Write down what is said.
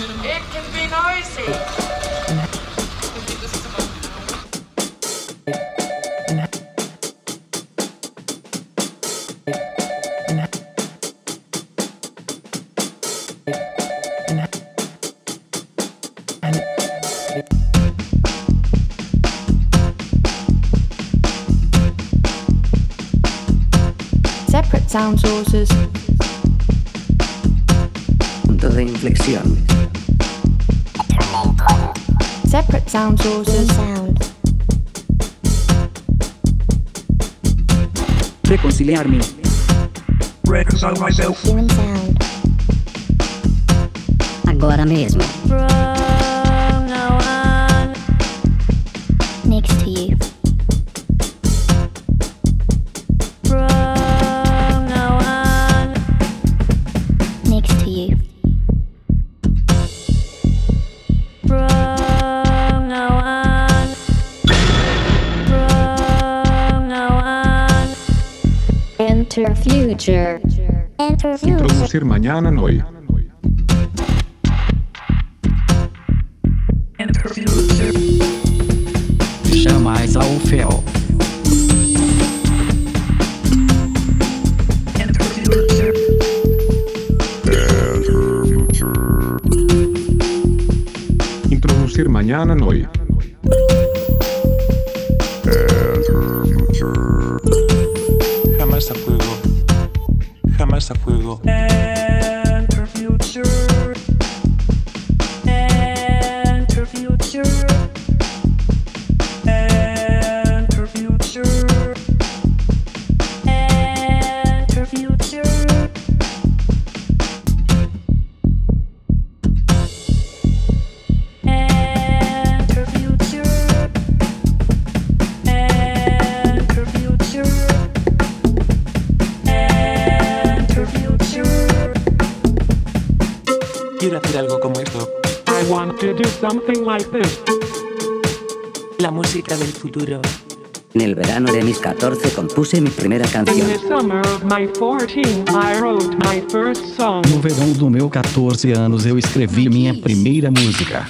It can be noisy. Separate sound sources. Punto de inflexión. Separate sound sources. sound, Reconciliarme. reconcile myself. human sound. Agora mesmo. Next to you. Next to you. Enter future. Enter future. Introducir mañana noi. Enter future. Jamais ao fel. Enter future. Introducir mañana noi. Jamás a fuego. Jamás a fuego. Hacer algo como esto. I want to do something like this. La música del futuro. En el verano de mis 14 compuse mi primera In canción. the summer of my 14, I wrote my first song. No verão do meu 14 anos eu escrevi minha primeira música.